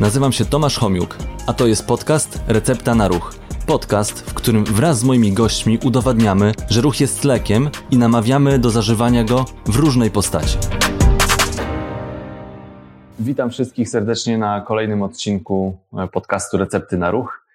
Nazywam się Tomasz Homiuk, a to jest podcast Recepta na Ruch. Podcast, w którym wraz z moimi gośćmi udowadniamy, że ruch jest lekiem i namawiamy do zażywania go w różnej postaci. Witam wszystkich serdecznie na kolejnym odcinku podcastu Recepty na Ruch.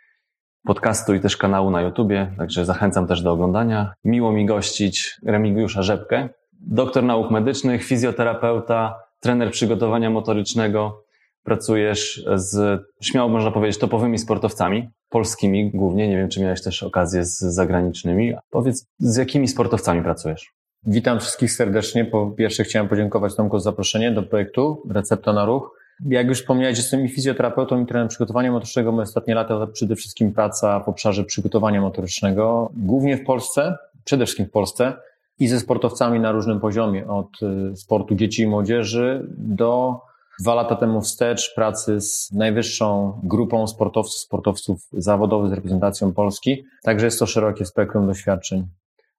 Podcastu i też kanału na YouTubie, także zachęcam też do oglądania. Miło mi gościć Remigiusza Rzepkę, doktor nauk medycznych, fizjoterapeuta, trener przygotowania motorycznego, pracujesz z, śmiało można powiedzieć, topowymi sportowcami, polskimi głównie. Nie wiem, czy miałeś też okazję z zagranicznymi. Powiedz, z jakimi sportowcami pracujesz? Witam wszystkich serdecznie. Po pierwsze chciałem podziękować Tomku za zaproszenie do projektu Recepta na Ruch. Jak już wspomniałeś, jestem i fizjoterapeutą, i trenerem przygotowania motorycznego. Moje ostatnie lata to przede wszystkim praca w obszarze przygotowania motorycznego, głównie w Polsce, przede wszystkim w Polsce i ze sportowcami na różnym poziomie, od y, sportu dzieci i młodzieży do dwa lata temu wstecz pracy z najwyższą grupą sportowców, sportowców zawodowych z reprezentacją Polski. Także jest to szerokie spektrum doświadczeń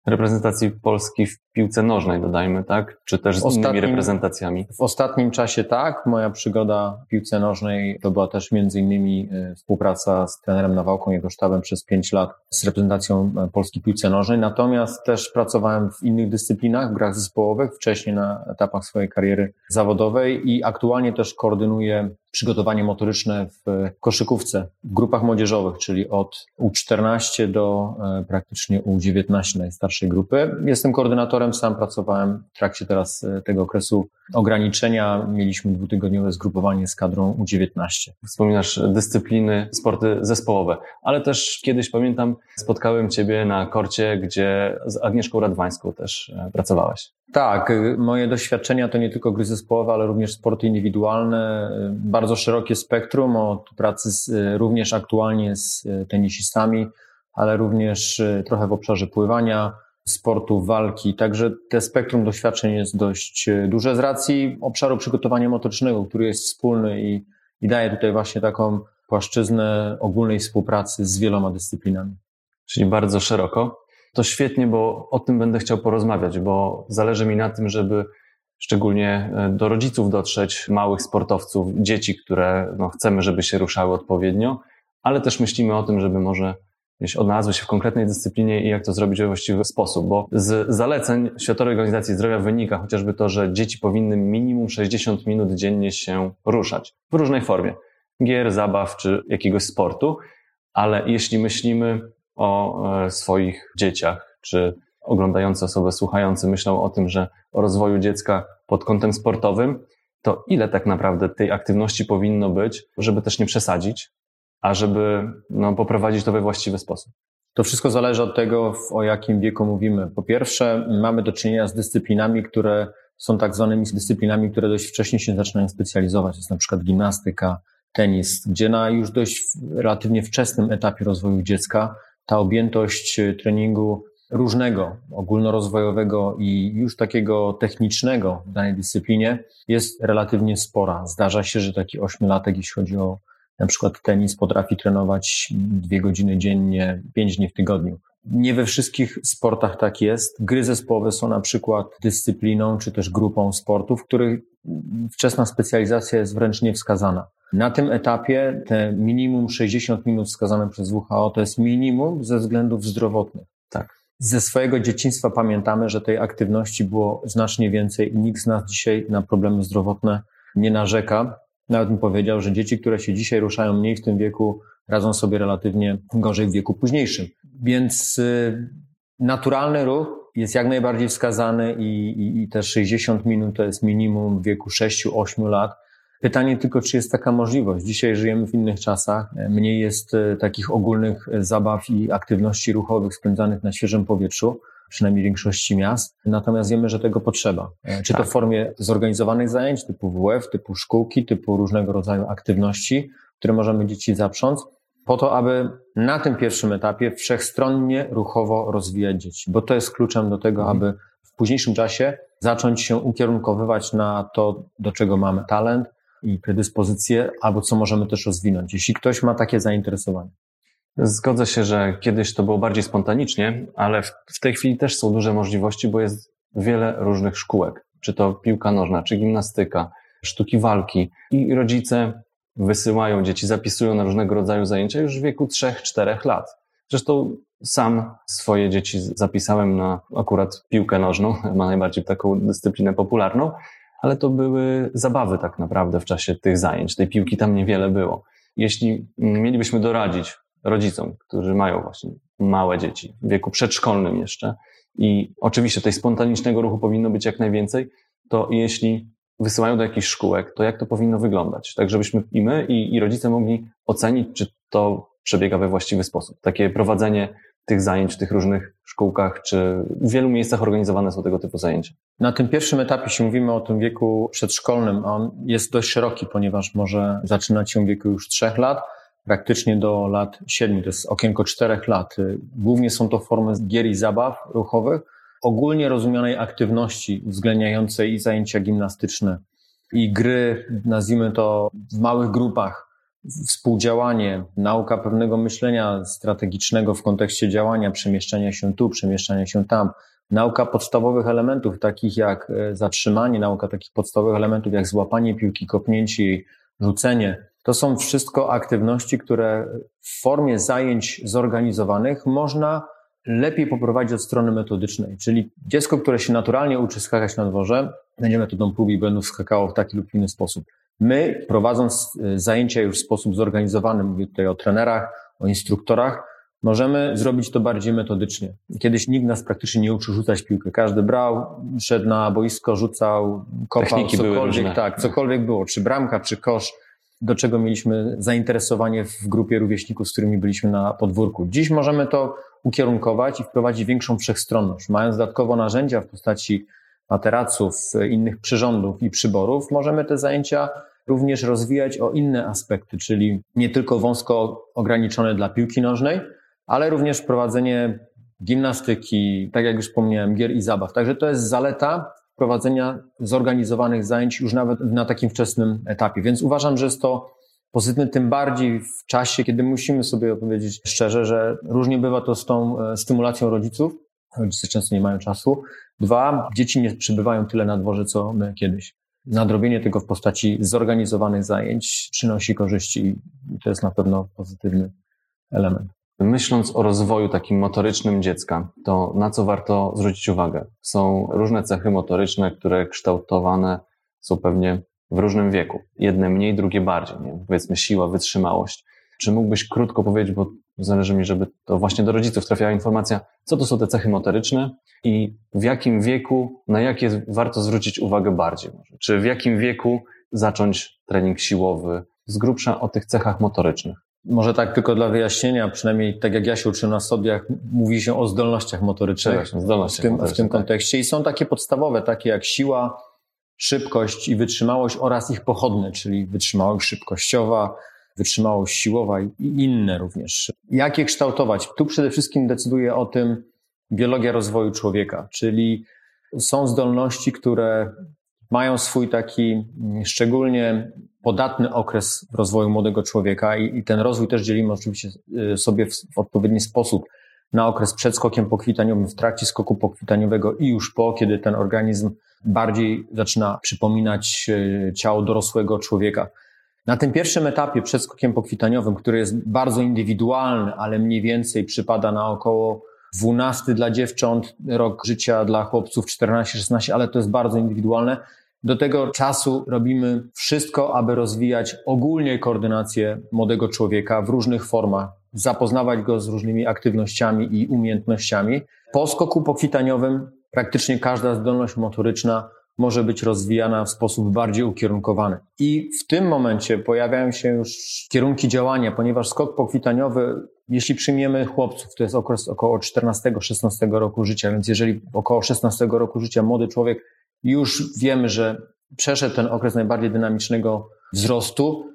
reprezentacji Polski w piłce nożnej, dodajmy, tak? Czy też z ostatnim, innymi reprezentacjami? W ostatnim czasie tak. Moja przygoda w piłce nożnej to była też między innymi e, współpraca z trenerem Nawałką, jego sztabem przez pięć lat z reprezentacją e, Polski w piłce nożnej. Natomiast też pracowałem w innych dyscyplinach, w grach zespołowych, wcześniej na etapach swojej kariery zawodowej i aktualnie też koordynuję przygotowanie motoryczne w koszykówce, w grupach młodzieżowych, czyli od U14 do e, praktycznie U19 najstarszej grupy. Jestem koordynatorem, sam pracowałem w trakcie teraz e, tego okresu ograniczenia. Mieliśmy dwutygodniowe zgrupowanie z kadrą U19. Wspominasz dyscypliny, sporty zespołowe, ale też kiedyś pamiętam, spotkałem Ciebie na korcie, gdzie z Agnieszką Radwańską też e, pracowałeś. Tak, y, moje doświadczenia to nie tylko gry zespołowe, ale również sporty indywidualne. Y, bardzo szerokie spektrum od pracy z, y, również aktualnie z tenisistami, ale również trochę w obszarze pływania, sportu, walki. Także te spektrum doświadczeń jest dość duże z racji obszaru przygotowania motorycznego, który jest wspólny i, i daje tutaj właśnie taką płaszczyznę ogólnej współpracy z wieloma dyscyplinami. Czyli bardzo szeroko. To świetnie, bo o tym będę chciał porozmawiać, bo zależy mi na tym, żeby szczególnie e, do rodziców dotrzeć, małych sportowców, dzieci, które no, chcemy, żeby się ruszały odpowiednio, ale też myślimy o tym, żeby może gdzieś odnalazły się w konkretnej dyscyplinie i jak to zrobić we właściwy sposób, bo z zaleceń Światowej Organizacji Zdrowia wynika chociażby to, że dzieci powinny minimum 60 minut dziennie się ruszać w różnej formie. Gier, zabaw czy jakiegoś sportu, ale jeśli myślimy o e, swoich dzieciach, czy oglądający osoby, słuchający myślą o tym, że o rozwoju dziecka pod kątem sportowym, to ile tak naprawdę tej aktywności powinno być, żeby też nie przesadzić, a żeby no, poprowadzić to we właściwy sposób? To wszystko zależy od tego, o jakim wieku mówimy. Po pierwsze, mamy do czynienia z dyscyplinami, które są tak zwanymi dyscyplinami, które dość wcześnie się zaczynają specjalizować. Jest na przykład gimnastyka, tenis, gdzie na już dość relatywnie wczesnym etapie rozwoju dziecka ta objętość e, treningu różnego, ogólnorozwojowego i już takiego technicznego w danej dyscyplinie jest relatywnie spora. Zdarza się, że taki ośmiolatek, jeśli chodzi o na przykład tenis, potrafi trenować dwie godziny dziennie, pięć dni w tygodniu. Nie we wszystkich sportach tak jest. Gry zespołowe są na przykład dyscypliną czy też grupą sportów, w których wczesna specjalizacja jest wręcz niewskazana. Na tym etapie te minimum 60 minut wskazane przez WHO to jest minimum ze względów zdrowotnych. Tak. Ze swojego dzieciństwa pamiętamy, że tej aktywności było znacznie więcej i nikt z nas dzisiaj na problemy zdrowotne nie narzeka. Nawet bym powiedział, że dzieci, które się dzisiaj ruszają mniej w tym wieku, radzą sobie relatywnie gorzej w wieku późniejszym. Więc y, naturalny ruch jest jak najbardziej wskazany i, i, i te 60 minut to jest minimum w wieku 6-8 lat. Pytanie tylko, czy jest taka możliwość. Dzisiaj żyjemy w innych czasach. Mniej jest e, takich ogólnych e, zabaw i aktywności ruchowych spędzanych na świeżym powietrzu, przynajmniej w większości miast. Natomiast wiemy, że tego potrzeba. E, czy to w tak. formie zorganizowanych zajęć typu WF, typu szkółki, typu różnego rodzaju aktywności, które możemy dzieci zaprząc, po to, aby na tym pierwszym etapie wszechstronnie ruchowo rozwijać dzieci, bo to jest kluczem do tego, mhm. aby w późniejszym czasie zacząć się ukierunkowywać na to, do czego mamy talent, i predyspozycje, albo co możemy też rozwinąć, jeśli ktoś ma takie zainteresowanie. Zgodzę się, że kiedyś to było bardziej spontanicznie, ale w, w tej chwili też są duże możliwości, bo jest wiele różnych szkółek, czy to piłka nożna, czy gimnastyka, sztuki walki i rodzice wysyłają dzieci, zapisują na różnego rodzaju zajęcia już w wieku 3-4 lat. Zresztą sam swoje dzieci zapisałem na akurat piłkę nożną, ma najbardziej taką dyscyplinę popularną, ale to były zabawy tak naprawdę w czasie tych zajęć. Tej piłki tam niewiele było. Jeśli mielibyśmy doradzić rodzicom, którzy mają właśnie małe dzieci w wieku przedszkolnym jeszcze i oczywiście tej spontanicznego ruchu powinno być jak najwięcej, to jeśli wysyłają do jakichś szkółek, to jak to powinno wyglądać? Tak, żebyśmy i my, i, i rodzice mogli ocenić, czy to przebiega we właściwy sposób. Takie prowadzenie tych zajęć w tych różnych szkółkach, czy w wielu miejscach organizowane są tego typu zajęcia? Na tym pierwszym etapie, jeśli mówimy o tym wieku przedszkolnym, on jest dość szeroki, ponieważ może zaczynać się w wieku już trzech lat, praktycznie do lat siedmiu, to jest okienko czterech lat. Głównie są to formy gier i zabaw ruchowych, ogólnie rozumianej aktywności uwzględniającej i zajęcia gimnastyczne, i gry, nazwijmy to w małych grupach, współdziałanie, nauka pewnego myślenia strategicznego w kontekście działania, przemieszczania się tu, przemieszczania się tam, nauka podstawowych elementów, takich jak e, zatrzymanie, nauka takich podstawowych elementów jak złapanie piłki, kopnięcie, rzucenie. To są wszystko aktywności, które w formie zajęć zorganizowanych można lepiej poprowadzić od strony metodycznej. Czyli dziecko, które się naturalnie uczy skakać na dworze, będzie metodą prób i będą skakało w taki lub inny sposób. My, prowadząc y, zajęcia już w sposób zorganizowany, mówię tutaj o trenerach, o instruktorach, możemy zrobić to bardziej metodycznie. Kiedyś nikt nas praktycznie nie uczył rzucać piłkę. Każdy brał, szedł na boisko, rzucał, kopał, Techniki cokolwiek, tak, cokolwiek było, czy bramka, czy kosz, do czego mieliśmy zainteresowanie w grupie rówieśników, z którymi byliśmy na podwórku. Dziś możemy to ukierunkować i wprowadzić większą wszechstronność. Mając dodatkowo narzędzia w postaci materaców, innych przyrządów i przyborów, możemy te zajęcia również rozwijać o inne aspekty, czyli nie tylko wąsko ograniczone dla piłki nożnej, ale również prowadzenie gimnastyki, tak jak już wspomniałem, gier i zabaw. Także to jest zaleta prowadzenia zorganizowanych zajęć już nawet na takim wczesnym etapie. Więc uważam, że jest to pozytywne, tym bardziej w czasie, kiedy musimy sobie opowiedzieć szczerze, że różnie bywa to z tą e, stymulacją rodziców. Rodzice często nie mają czasu. Dwa, dzieci nie przybywają tyle na dworze, co my kiedyś. Nadrobienie tego w postaci zorganizowanych zajęć przynosi korzyści i to jest na pewno pozytywny element. Myśląc o rozwoju takim motorycznym dziecka, to na co warto zwrócić uwagę? Są różne cechy motoryczne, które kształtowane są pewnie w różnym wieku. Jedne mniej, drugie bardziej. Nie? Powiedzmy siła, wytrzymałość. Czy mógłbyś krótko powiedzieć, bo zależy mi, żeby to właśnie do rodziców trafiała informacja, co to są te cechy motoryczne i w jakim wieku, na jakie warto zwrócić uwagę bardziej? Może? Czy w jakim wieku zacząć trening siłowy? Z grubsza o tych cechach motorycznych. Może tak tylko dla wyjaśnienia, przynajmniej tak jak ja się uczyłem na studiach, mówi się o zdolnościach motorycznych Właśnie, zdolnościach w tym, w tym tak. kontekście i są takie podstawowe, takie jak siła, szybkość i wytrzymałość oraz ich pochodne, czyli wytrzymałość szybkościowa, wytrzymałość siłowa i inne również. Jak je kształtować? Tu przede wszystkim decyduje o tym biologia rozwoju człowieka, czyli są zdolności, które mają swój taki szczególnie podatny okres rozwoju młodego człowieka i, i ten rozwój też dzielimy oczywiście y, sobie w, w, odpowiedni sposób na okres przed skokiem pokwitaniowym, w trakcie skoku pokwitaniowego i już po, kiedy ten organizm bardziej zaczyna przypominać y, ciało dorosłego człowieka. Na tym pierwszym etapie przed skokiem pokwitaniowym, który jest bardzo indywidualny, ale mniej więcej przypada na około 12 dla dziewcząt, rok życia dla chłopców 14-16, ale to jest bardzo indywidualne. Do tego czasu robimy wszystko, aby rozwijać ogólnie koordynację młodego człowieka w różnych formach, zapoznawać go z różnymi aktywnościami i umiejętnościami. Po skoku pokwitaniowym praktycznie każda zdolność motoryczna może być rozwijana w sposób bardziej ukierunkowany. I w tym momencie pojawiają się już kierunki działania, ponieważ skok pokwitaniowy, jeśli przyjmiemy chłopców, to jest okres około 14-16 roku życia, więc jeżeli około 16 roku życia młody człowiek już wiemy, że przeszedł ten okres najbardziej dynamicznego wzrostu,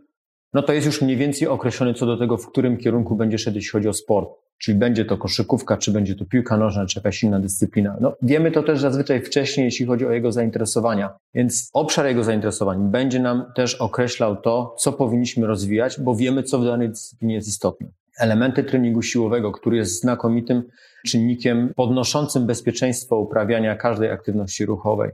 no to jest już mniej więcej określony co do tego, w którym kierunku będzie szedł, jeśli chodzi o sport. Czyli będzie to koszykówka, czy będzie to piłka nożna, czy jakaś inna dyscyplina. No, wiemy to też zazwyczaj wcześniej, jeśli chodzi o jego zainteresowania. Więc obszar jego zainteresowań będzie nam też określał to, co powinniśmy rozwijać, bo wiemy, co w danej dyscyplinie jest istotne. Elementy treningu siłowego, który jest znakomitym czynnikiem podnoszącym bezpieczeństwo uprawiania każdej aktywności ruchowej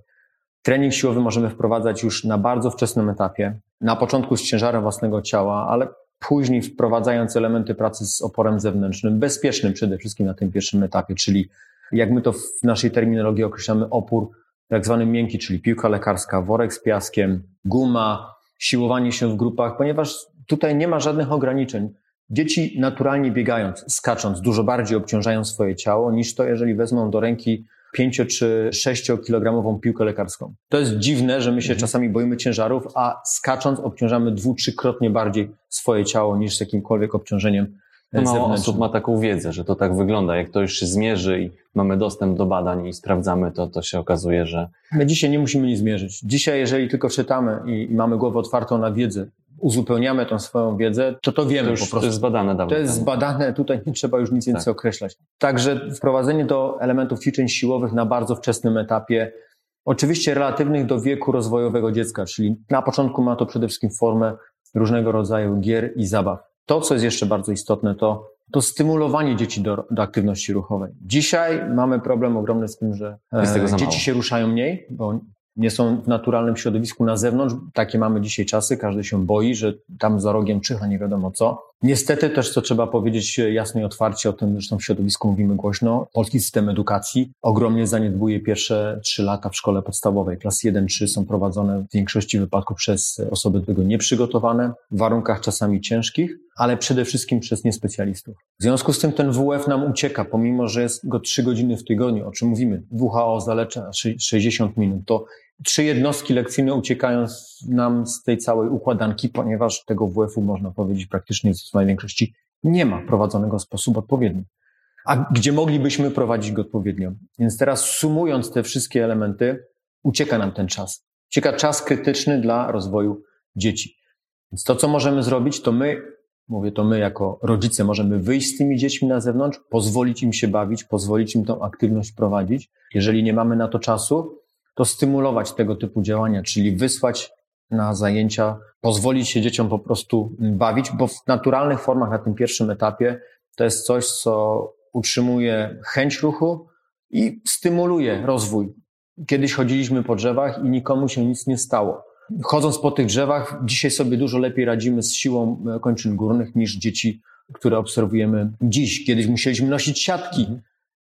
Trening siłowy możemy wprowadzać już na bardzo wczesnym etapie, na początku z ciężarem własnego ciała, ale później wprowadzając elementy pracy z oporem zewnętrznym, bezpiecznym przede wszystkim na tym pierwszym etapie, czyli jak my to w naszej terminologii określamy opór tak zwany miękki, czyli piłka lekarska, worek z piaskiem, guma, siłowanie się w grupach, ponieważ tutaj nie ma żadnych ograniczeń. Dzieci naturalnie biegając, skacząc, dużo bardziej obciążają swoje ciało niż to, jeżeli wezmą do ręki 5 czy 6 kilogramową piłkę lekarską. To jest dziwne, że my się mhm. czasami boimy ciężarów, a skacząc obciążamy dwu, trzykrotnie bardziej swoje ciało niż z jakimkolwiek obciążeniem to mało osób ma taką wiedzę, że to tak wygląda. Jak to już się zmierzy i mamy dostęp do badań i sprawdzamy to, to się okazuje, że... My dzisiaj nie musimy nic zmierzyć. Dzisiaj, jeżeli tylko czytamy i mamy głowę otwartą na wiedzę, uzupełniamy tą swoją wiedzę, to to wiemy to już, po prostu. To jest zbadane dawno. To jest zbadane, tutaj nie trzeba już nic więcej tak. określać. Także wprowadzenie do elementów ćwiczeń siłowych na bardzo wczesnym etapie, oczywiście relatywnych do wieku rozwojowego dziecka, czyli na początku ma to przede wszystkim formę różnego rodzaju gier i zabaw. To, co jest jeszcze bardzo istotne, to, to stymulowanie dzieci do, do aktywności ruchowej. Dzisiaj mamy problem ogromny z tym, że e, dzieci się ruszają mniej, bo nie są w naturalnym środowisku na zewnątrz. Takie mamy dzisiaj czasy, każdy się boi, że tam za rogiem czyha nie wiadomo co. Niestety też, co trzeba powiedzieć jasno i otwarcie, o tym zresztą w środowisku mówimy głośno, polski system edukacji ogromnie zaniedbuje pierwsze trzy lata w szkole podstawowej. Klasy 1-3 są prowadzone w większości wypadków przez osoby do tego nieprzygotowane, w warunkach czasami ciężkich, ale przede wszystkim przez niespecjalistów. W związku z tym ten WF nam ucieka, pomimo że jest go trzy godziny w tygodniu, o czym mówimy. WHO zaleca 60 minut. To trzy jednostki lekcyjne uciekają nam z tej całej układanki, ponieważ tego WF-u można powiedzieć praktycznie w swojej większości nie ma prowadzonego w sposób odpowiedni. A gdzie moglibyśmy prowadzić go odpowiednio? Więc teraz sumując te wszystkie elementy, ucieka nam ten czas. Ucieka czas krytyczny dla rozwoju dzieci. Więc to, co możemy zrobić, to my, mówię to my jako rodzice, możemy wyjść z tymi dziećmi na zewnątrz, pozwolić im się bawić, pozwolić im tą aktywność prowadzić. Jeżeli nie mamy na to czasu, to stymulować tego typu działania, czyli wysłać na zajęcia, pozwolić się dzieciom po prostu bawić, bo w naturalnych formach na tym pierwszym etapie to jest coś, co utrzymuje chęć ruchu i stymuluje rozwój. Kiedyś chodziliśmy po drzewach i nikomu się nic nie stało. Chodząc po tych drzewach, dzisiaj sobie dużo lepiej radzimy z siłą kończyn górnych niż dzieci, które obserwujemy dziś. Kiedyś musieliśmy nosić siatki,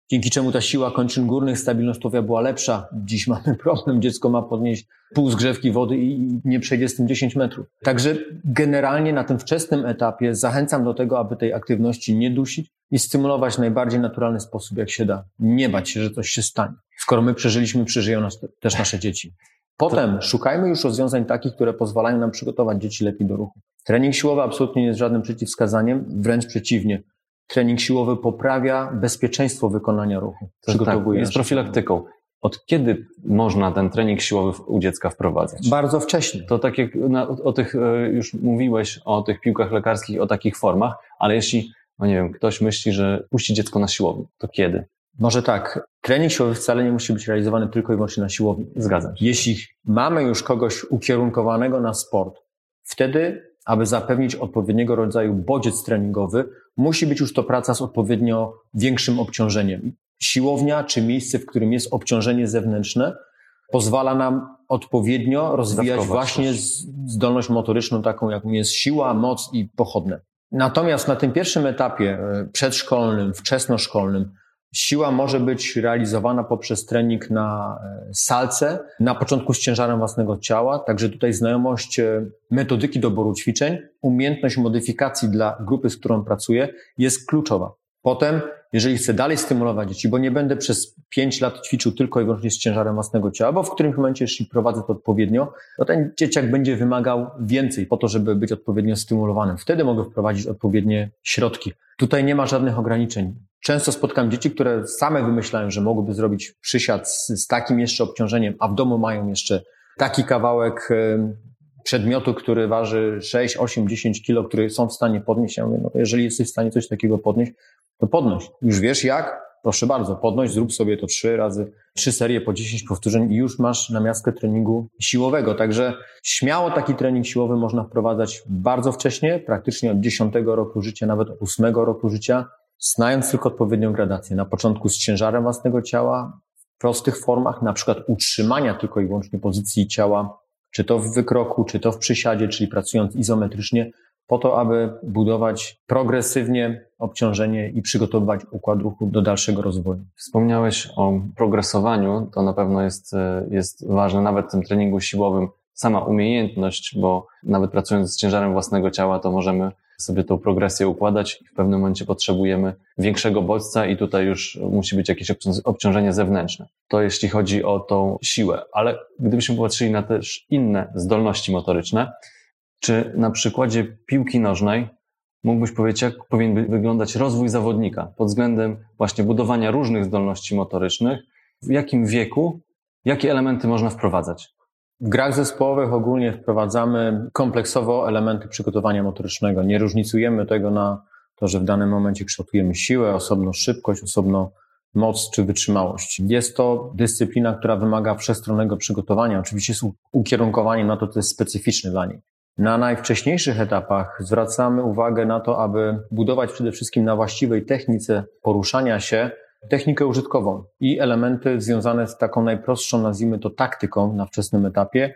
dzięki czemu ta siła kończyn górnych, stabilność tułowia była lepsza. Dziś mamy problem, dziecko ma podnieść pół zgrzewki wody i nie przejdzie z tym 10 metrów. Także generalnie na tym wczesnym etapie zachęcam do tego, aby tej aktywności nie dusić i stymulować w najbardziej naturalny sposób, jak się da. Nie bać się, że coś się stanie. Skoro my przeżyliśmy, przeżyją nas też nasze dzieci. Potem to... szukajmy już rozwiązań takich, które pozwalają nam przygotować dzieci lepiej do ruchu. Trening siłowy absolutnie nie jest żadnym przeciwwskazaniem, wręcz przeciwnie trening siłowy poprawia bezpieczeństwo wykonania ruchu. Przygotowuje. Tak, jest profilaktyką. Od kiedy można ten trening siłowy u dziecka wprowadzać? Bardzo wcześnie. To tak jak na, o tych, e, już mówiłeś o tych piłkach lekarskich, o takich formach, ale jeśli, no nie wiem, ktoś myśli, że puści dziecko na siłowni, to kiedy? Może tak. Trening siłowy wcale nie musi być realizowany tylko i wyłącznie na siłowni. Zgadzam się. Jeśli mamy już kogoś ukierunkowanego na sport, wtedy aby zapewnić odpowiedniego rodzaju bodziec treningowy, musi być już to praca z odpowiednio większym obciążeniem. Siłownia czy miejsce, w którym jest obciążenie zewnętrzne, pozwala nam odpowiednio rozwijać właśnie zdolność motoryczną, taką jaką jest siła, moc i pochodne. Natomiast na tym pierwszym etapie e, przedszkolnym, wczesnoszkolnym, Siła może być realizowana poprzez trening na e, salce, na początku z ciężarem własnego ciała, także tutaj znajomość e, metodyki doboru ćwiczeń, umiejętność modyfikacji dla grupy, z którą pracuję jest kluczowa. Potem, jeżeli chcę dalej stymulować dzieci, bo nie będę przez 5 lat ćwiczył tylko i wyłącznie z ciężarem własnego ciała, bo w którymś momencie, jeśli prowadzę to odpowiednio, to ten dzieciak będzie wymagał więcej po to, żeby być odpowiednio stymulowanym. Wtedy mogę wprowadzić odpowiednie środki. Tutaj nie ma żadnych ograniczeń. Często spotkam dzieci, które same wymyślają, że mogłyby zrobić przysiad z, z takim jeszcze obciążeniem, a w domu mają jeszcze taki kawałek przedmiotu, który waży 6, 8, 10 kilo, który są w stanie podnieść. Ja mówię, no jeżeli jesteś w stanie coś takiego podnieść, to podnoś. Już wiesz jak? Proszę bardzo, podnoś, zrób sobie to trzy razy, trzy serie po 10 powtórzeń i już masz na miastkę treningu siłowego. Także śmiało taki trening siłowy można wprowadzać bardzo wcześnie, praktycznie od 10 roku życia, nawet od 8 roku życia znając tylko odpowiednią gradację. Na początku z ciężarem własnego ciała, prostych formach, na przykład utrzymania tylko i wyłącznie pozycji ciała, czy to w wykroku, czy to w przysiadzie, czyli pracując izometrycznie, po to, aby budować progresywnie obciążenie i przygotowywać układ ruchu do dalszego rozwoju. Wspomniałeś o progresowaniu, to na pewno jest, jest ważne, nawet w tym treningu siłowym, sama umiejętność, bo nawet pracując z ciężarem własnego ciała, to możemy sobie tą progresję układać i w pewnym momencie potrzebujemy większego bodźca i tutaj już musi być jakieś obciążenie zewnętrzne. To jeśli chodzi o tą siłę, ale gdybyśmy popatrzyli na też inne zdolności motoryczne, czy na przykładzie piłki nożnej mógłbyś powiedzieć, jak powinien wyglądać rozwój zawodnika pod względem właśnie budowania różnych zdolności motorycznych, w jakim wieku, jakie elementy można wprowadzać? W grach zespołowych ogólnie wprowadzamy kompleksowo elementy przygotowania motorycznego. Nie różnicujemy tego na to, że w danym momencie kształtujemy siłę, osobno szybkość, osobno moc czy wytrzymałość. Jest to dyscyplina, która wymaga wszechstronnego przygotowania. Oczywiście jest ukierunkowanie na to, co jest specyficzne dla niej. Na najwcześniejszych etapach zwracamy uwagę na to, aby budować przede wszystkim na właściwej technice poruszania się technikę użytkową i elementy związane z taką najprostszą, nazwijmy to taktyką na wczesnym etapie,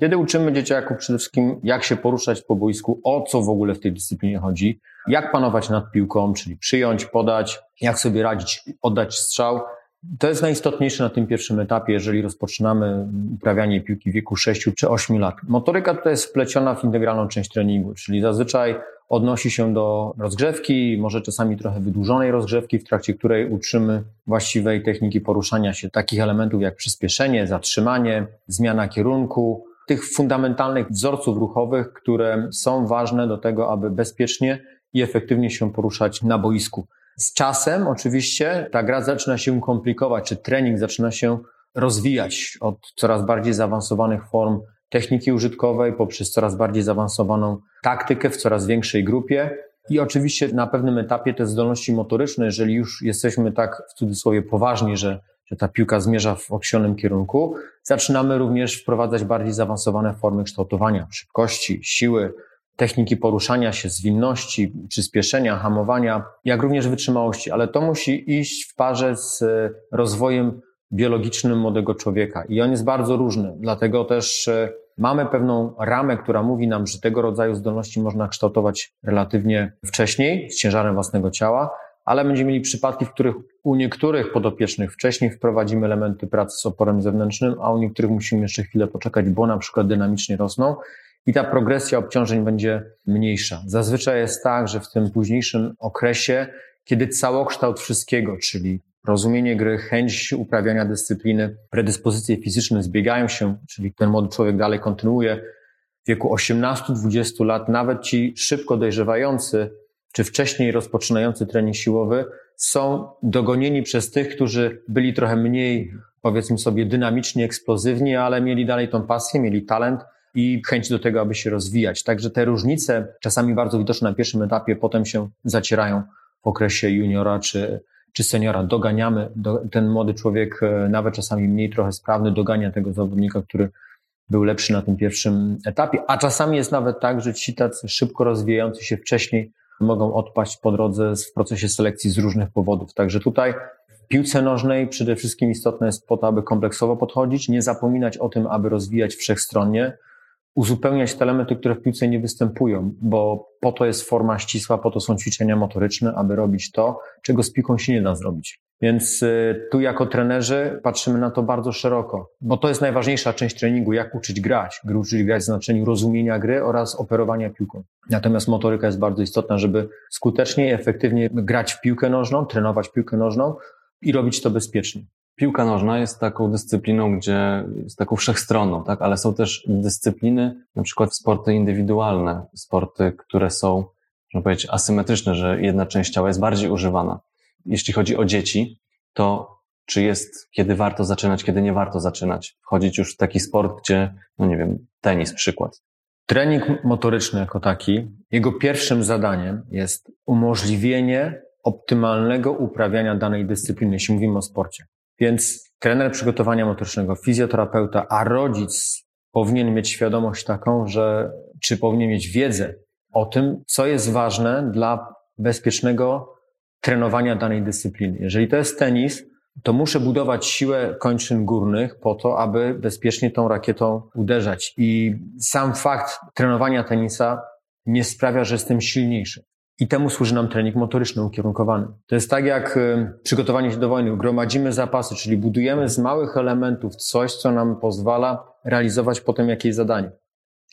kiedy uczymy dzieciaków przede wszystkim, jak się poruszać po boisku, o co w ogóle w tej dyscyplinie chodzi, jak panować nad piłką, czyli przyjąć, podać, jak sobie radzić, oddać strzał, to jest najistotniejsze na tym pierwszym etapie, jeżeli rozpoczynamy uprawianie piłki w wieku 6 czy 8 lat. Motoryka tutaj jest wpleciona w integralną część treningu, czyli zazwyczaj odnosi się do rozgrzewki, może czasami trochę wydłużonej rozgrzewki, w trakcie której uczymy właściwej techniki poruszania się, takich elementów jak przyspieszenie, zatrzymanie, zmiana kierunku, tych fundamentalnych wzorców ruchowych, które są ważne do tego, aby bezpiecznie i efektywnie się poruszać na boisku. Z czasem oczywiście ta gra zaczyna się komplikować, czy trening zaczyna się rozwijać od coraz bardziej zaawansowanych form techniki użytkowej poprzez coraz bardziej zaawansowaną taktykę w coraz większej grupie. I oczywiście na pewnym etapie te zdolności motoryczne, jeżeli już jesteśmy tak w cudzysłowie poważni, że, że ta piłka zmierza w określonym kierunku, zaczynamy również wprowadzać bardziej zaawansowane formy kształtowania szybkości, siły, techniki poruszania się, zwinności, przyspieszenia, hamowania, jak również wytrzymałości, ale to musi iść w parze z rozwojem biologicznym młodego człowieka. I on jest bardzo różny, dlatego też e, mamy pewną ramę, która mówi nam, że tego rodzaju zdolności można kształtować relatywnie wcześniej z ciężarem własnego ciała, ale będziemy mieli przypadki, w których u niektórych podopiecznych wcześniej wprowadzimy elementy pracy z oporem zewnętrznym, a u niektórych musimy jeszcze chwilę poczekać, bo na przykład dynamicznie rosną i ta progresja obciążeń będzie mniejsza. Zazwyczaj jest tak, że w tym późniejszym okresie, kiedy całokształt wszystkiego, czyli rozumienie gry, chęć uprawiania dyscypliny, predyspozycje fizyczne zbiegają się, czyli ten młody człowiek dalej kontynuuje w wieku 18-20 lat, nawet ci szybko dojrzewający, czy wcześniej rozpoczynający trening siłowy, są dogonieni przez tych, którzy byli trochę mniej, powiedzmy sobie, dynamiczni, eksplozywni, ale mieli dalej tą pasję, mieli talent i chęć do tego, aby się rozwijać. Także te różnice, czasami bardzo widoczne na pierwszym etapie, potem się zacierają w okresie juniora czy, czy seniora. Doganiamy, do, ten młody człowiek, e, nawet czasami mniej trochę sprawny, dogania tego zawodnika, który był lepszy na tym pierwszym etapie. A czasami jest nawet tak, że ci tacy szybko rozwijający się wcześniej mogą odpaść po drodze w procesie selekcji z różnych powodów. Także tutaj w piłce nożnej przede wszystkim istotne jest po to, aby kompleksowo podchodzić, nie zapominać o tym, aby rozwijać wszechstronnie, uzupełniać te elementy, które w piłce nie występują, bo po to jest forma ścisła, po to są ćwiczenia motoryczne, aby robić to, czego z piłką się nie da zrobić. Więc y, tu jako trenerzy patrzymy na to bardzo szeroko, bo to jest najważniejsza część treningu, jak uczyć grać. Uczyć grać w znaczeniu rozumienia gry oraz operowania piłką. Natomiast motoryka jest bardzo istotna, żeby skutecznie i efektywnie grać w piłkę nożną, trenować piłkę nożną i robić to bezpiecznie. Piłka nożna jest taką dyscypliną, gdzie jest taką wszechstronną, tak? ale są też dyscypliny, na przykład sporty indywidualne, sporty, które są, można powiedzieć, asymetryczne, że jedna część ciała jest bardziej używana. Jeśli chodzi o dzieci, to czy jest, kiedy warto zaczynać, kiedy nie warto zaczynać? Wchodzić już w taki sport, gdzie, no nie wiem, tenis przykład. Trening motoryczny jako taki, jego pierwszym zadaniem jest umożliwienie optymalnego uprawiania danej dyscypliny, jeśli mówimy o sporcie. Więc trener przygotowania motorycznego, fizjoterapeuta, a rodzic powinien mieć świadomość taką, że czy powinien mieć wiedzę o tym, co jest ważne dla bezpiecznego trenowania danej dyscypliny. Jeżeli to jest tenis, to muszę budować siłę kończyn górnych po to, aby bezpiecznie tą rakietą uderzać. I sam fakt trenowania tenisa nie sprawia, że jestem silniejszy. I temu służy nam trening motoryczny ukierunkowany. To jest tak jak y, przygotowanie się do wojny. Gromadzimy zapasy, czyli budujemy z małych elementów coś, co nam pozwala realizować potem jakieś zadanie.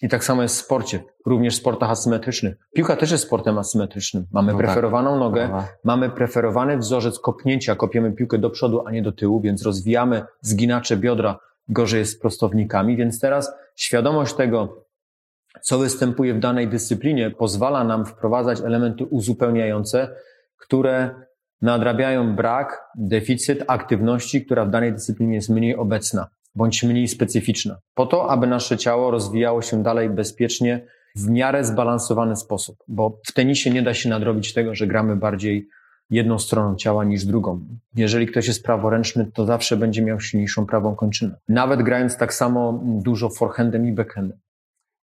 I tak samo jest w sporcie, również w sportach asymetrycznych. Piłka też jest sportem asymetrycznym. Mamy no tak. preferowaną tak. nogę, Aha. mamy preferowany wzorzec kopnięcia, kopiemy piłkę do przodu, a nie do tyłu, więc rozwijamy zginacze biodra, gorzej jest z prostownikami, więc teraz świadomość tego, co występuje w danej dyscyplinie, pozwala nam wprowadzać elementy uzupełniające, które nadrabiają brak, deficyt aktywności, która w danej dyscyplinie jest mniej obecna bądź mniej specyficzna, po to, aby nasze ciało rozwijało się dalej bezpiecznie, w miarę zbalansowany sposób, bo w tenisie nie da się nadrobić tego, że gramy bardziej jedną stroną ciała niż drugą. Jeżeli ktoś jest praworęczny, to zawsze będzie miał silniejszą prawą kończynę. Nawet grając tak samo dużo forehandem i backhandem.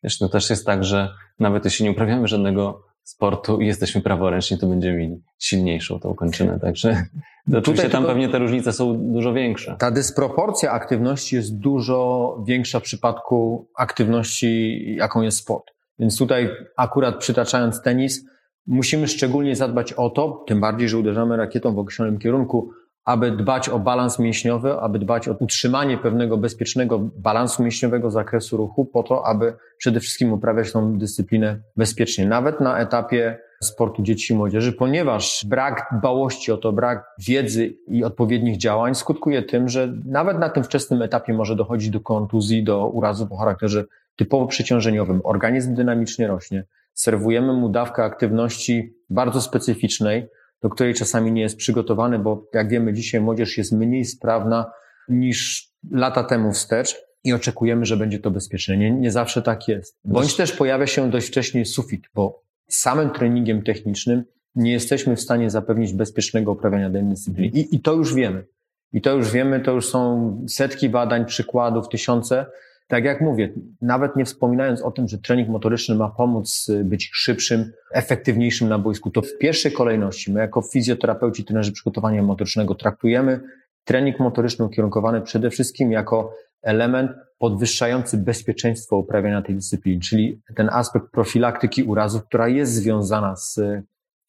Wiesz, to też jest tak, że nawet jeśli nie uprawiamy żadnego sportu i jesteśmy praworęczni, to będziemy mieli silniejszą tą kończynę. Także no oczywiście tam pewnie te różnice są dużo większe. Ta dysproporcja aktywności jest dużo większa w przypadku aktywności, jaką jest sport. Więc tutaj akurat przytaczając tenis, musimy szczególnie zadbać o to, tym bardziej, że uderzamy rakietą w określonym kierunku, aby dbać o balans mięśniowy, aby dbać o utrzymanie pewnego bezpiecznego balansu mięśniowego zakresu ruchu, po to, aby przede wszystkim uprawiać tą dyscyplinę bezpiecznie, nawet na etapie sportu dzieci i młodzieży, ponieważ brak dbałości o to, brak wiedzy i odpowiednich działań skutkuje tym, że nawet na tym wczesnym etapie może dochodzić do kontuzji, do urazów o charakterze typowo przeciążeniowym. Organizm dynamicznie rośnie. Serwujemy mu dawkę aktywności bardzo specyficznej, do której czasami nie jest przygotowany, bo jak wiemy, dzisiaj młodzież jest mniej sprawna niż lata temu wstecz i oczekujemy, że będzie to bezpieczne. Nie, nie zawsze tak jest. Bądź też pojawia się dość wcześnie sufit, bo samym treningiem technicznym nie jesteśmy w stanie zapewnić bezpiecznego uprawiania danej dyscypliny. I, I to już wiemy. I to już wiemy, to już są setki badań, przykładów, tysiące, tak jak mówię, nawet nie wspominając o tym, że trening motoryczny ma pomóc y, być szybszym, efektywniejszym na boisku, to w pierwszej kolejności my jako fizjoterapeuci, trenerzy przygotowania motorycznego traktujemy trening motoryczny ukierunkowany przede wszystkim jako element podwyższający bezpieczeństwo uprawiania tej dyscypliny, czyli ten aspekt profilaktyki urazów, która jest związana z,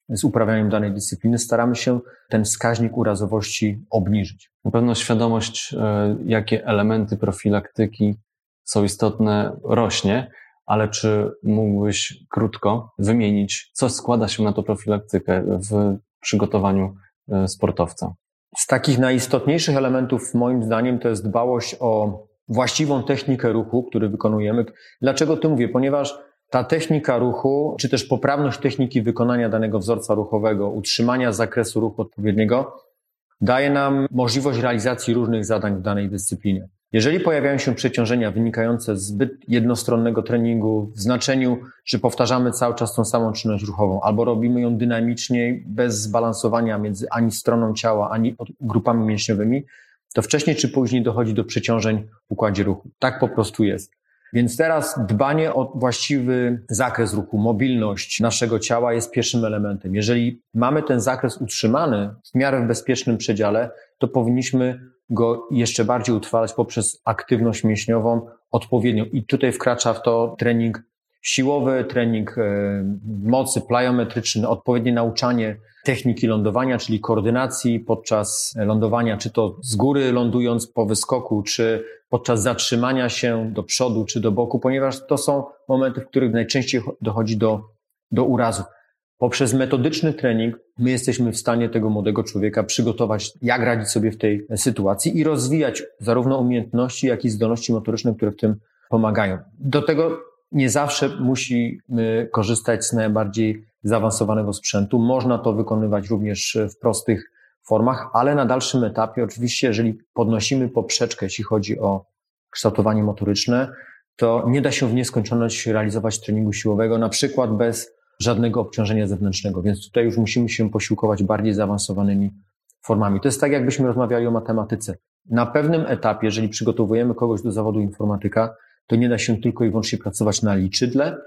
z uprawianiem danej dyscypliny, staramy się ten wskaźnik urazowości obniżyć. Na pewno świadomość, y, jakie elementy profilaktyki są istotne, rośnie, ale czy mógłbyś krótko wymienić, co składa się na to profilaktykę w przygotowaniu e, sportowca? Z takich najistotniejszych elementów, moim zdaniem, to jest dbałość o właściwą technikę ruchu, który wykonujemy. Dlaczego to mówię? Ponieważ ta technika ruchu, czy też poprawność techniki wykonania danego wzorca ruchowego, utrzymania zakresu ruchu odpowiedniego, daje nam możliwość realizacji różnych zadań w danej dyscyplinie. Jeżeli pojawiają się przeciążenia wynikające z zbyt jednostronnego treningu w znaczeniu, że powtarzamy cały czas tą samą czynność ruchową, albo robimy ją dynamicznie, bez zbalansowania między ani stroną ciała, ani grupami mięśniowymi, to wcześniej czy później dochodzi do przeciążeń w układzie ruchu. Tak po prostu jest. Więc teraz dbanie o właściwy zakres ruchu, mobilność naszego ciała jest pierwszym elementem. Jeżeli mamy ten zakres utrzymany w miarę w bezpiecznym przedziale, to powinniśmy go jeszcze bardziej utrwalać poprzez aktywność mięśniową odpowiednią. I tutaj wkracza w to trening siłowy, trening e, mocy plyometryczny, odpowiednie nauczanie techniki lądowania, czyli koordynacji podczas lądowania, czy to z góry lądując po wyskoku, czy podczas zatrzymania się do przodu, czy do boku, ponieważ to są momenty, w których najczęściej dochodzi do, do urazu. Poprzez metodyczny trening my jesteśmy w stanie tego młodego człowieka przygotować, jak radzić sobie w tej sytuacji i rozwijać zarówno umiejętności, jak i zdolności motoryczne, które w tym pomagają. Do tego nie zawsze musimy korzystać z najbardziej zaawansowanego sprzętu. Można to wykonywać również w prostych formach, ale na dalszym etapie, oczywiście, jeżeli podnosimy poprzeczkę, jeśli chodzi o kształtowanie motoryczne, to nie da się w nieskończoność realizować treningu siłowego, na przykład bez żadnego obciążenia zewnętrznego, więc tutaj już musimy się posiłkować bardziej zaawansowanymi formami. To jest tak, jakbyśmy rozmawiali o matematyce. Na pewnym etapie, jeżeli przygotowujemy kogoś do zawodu informatyka, to nie da się tylko i wyłącznie pracować na liczydle,